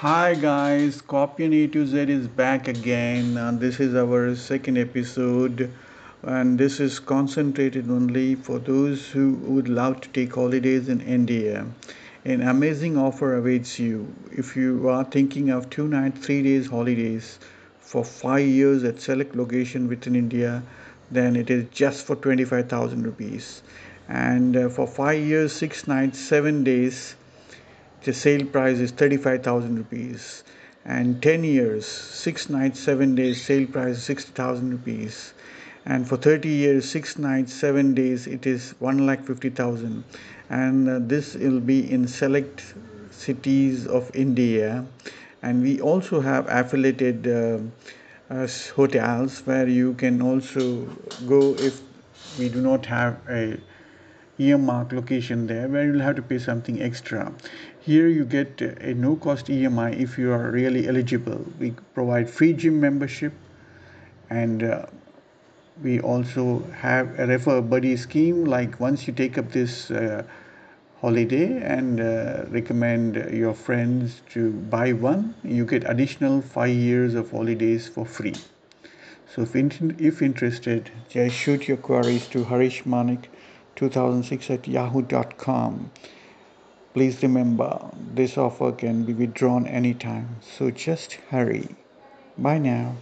Hi guys, Scorpion A to Z is back again. Uh, this is our second episode, and this is concentrated only for those who would love to take holidays in India. An amazing offer awaits you if you are thinking of two night, three days holidays for five years at select location within India. Then it is just for 25,000 rupees, and uh, for five years, six nights, seven days the sale price is 35,000 rupees. And 10 years 6 nights 7 days sale price is 60,000 rupees. And for 30 years 6 nights 7 days it is 1 lakh 50,000 and uh, this will be in select cities of India. And we also have affiliated uh, uh, hotels where you can also go if we do not have a earmark location there where you'll have to pay something extra. Here you get a no cost EMI if you are really eligible. We provide free gym membership and uh, we also have a refer buddy scheme like once you take up this uh, holiday and uh, recommend your friends to buy one you get additional 5 years of holidays for free so if, if interested just shoot your queries to harish manik 2006 at yahoo.com. Please remember, this offer can be withdrawn anytime, so just hurry. Bye now.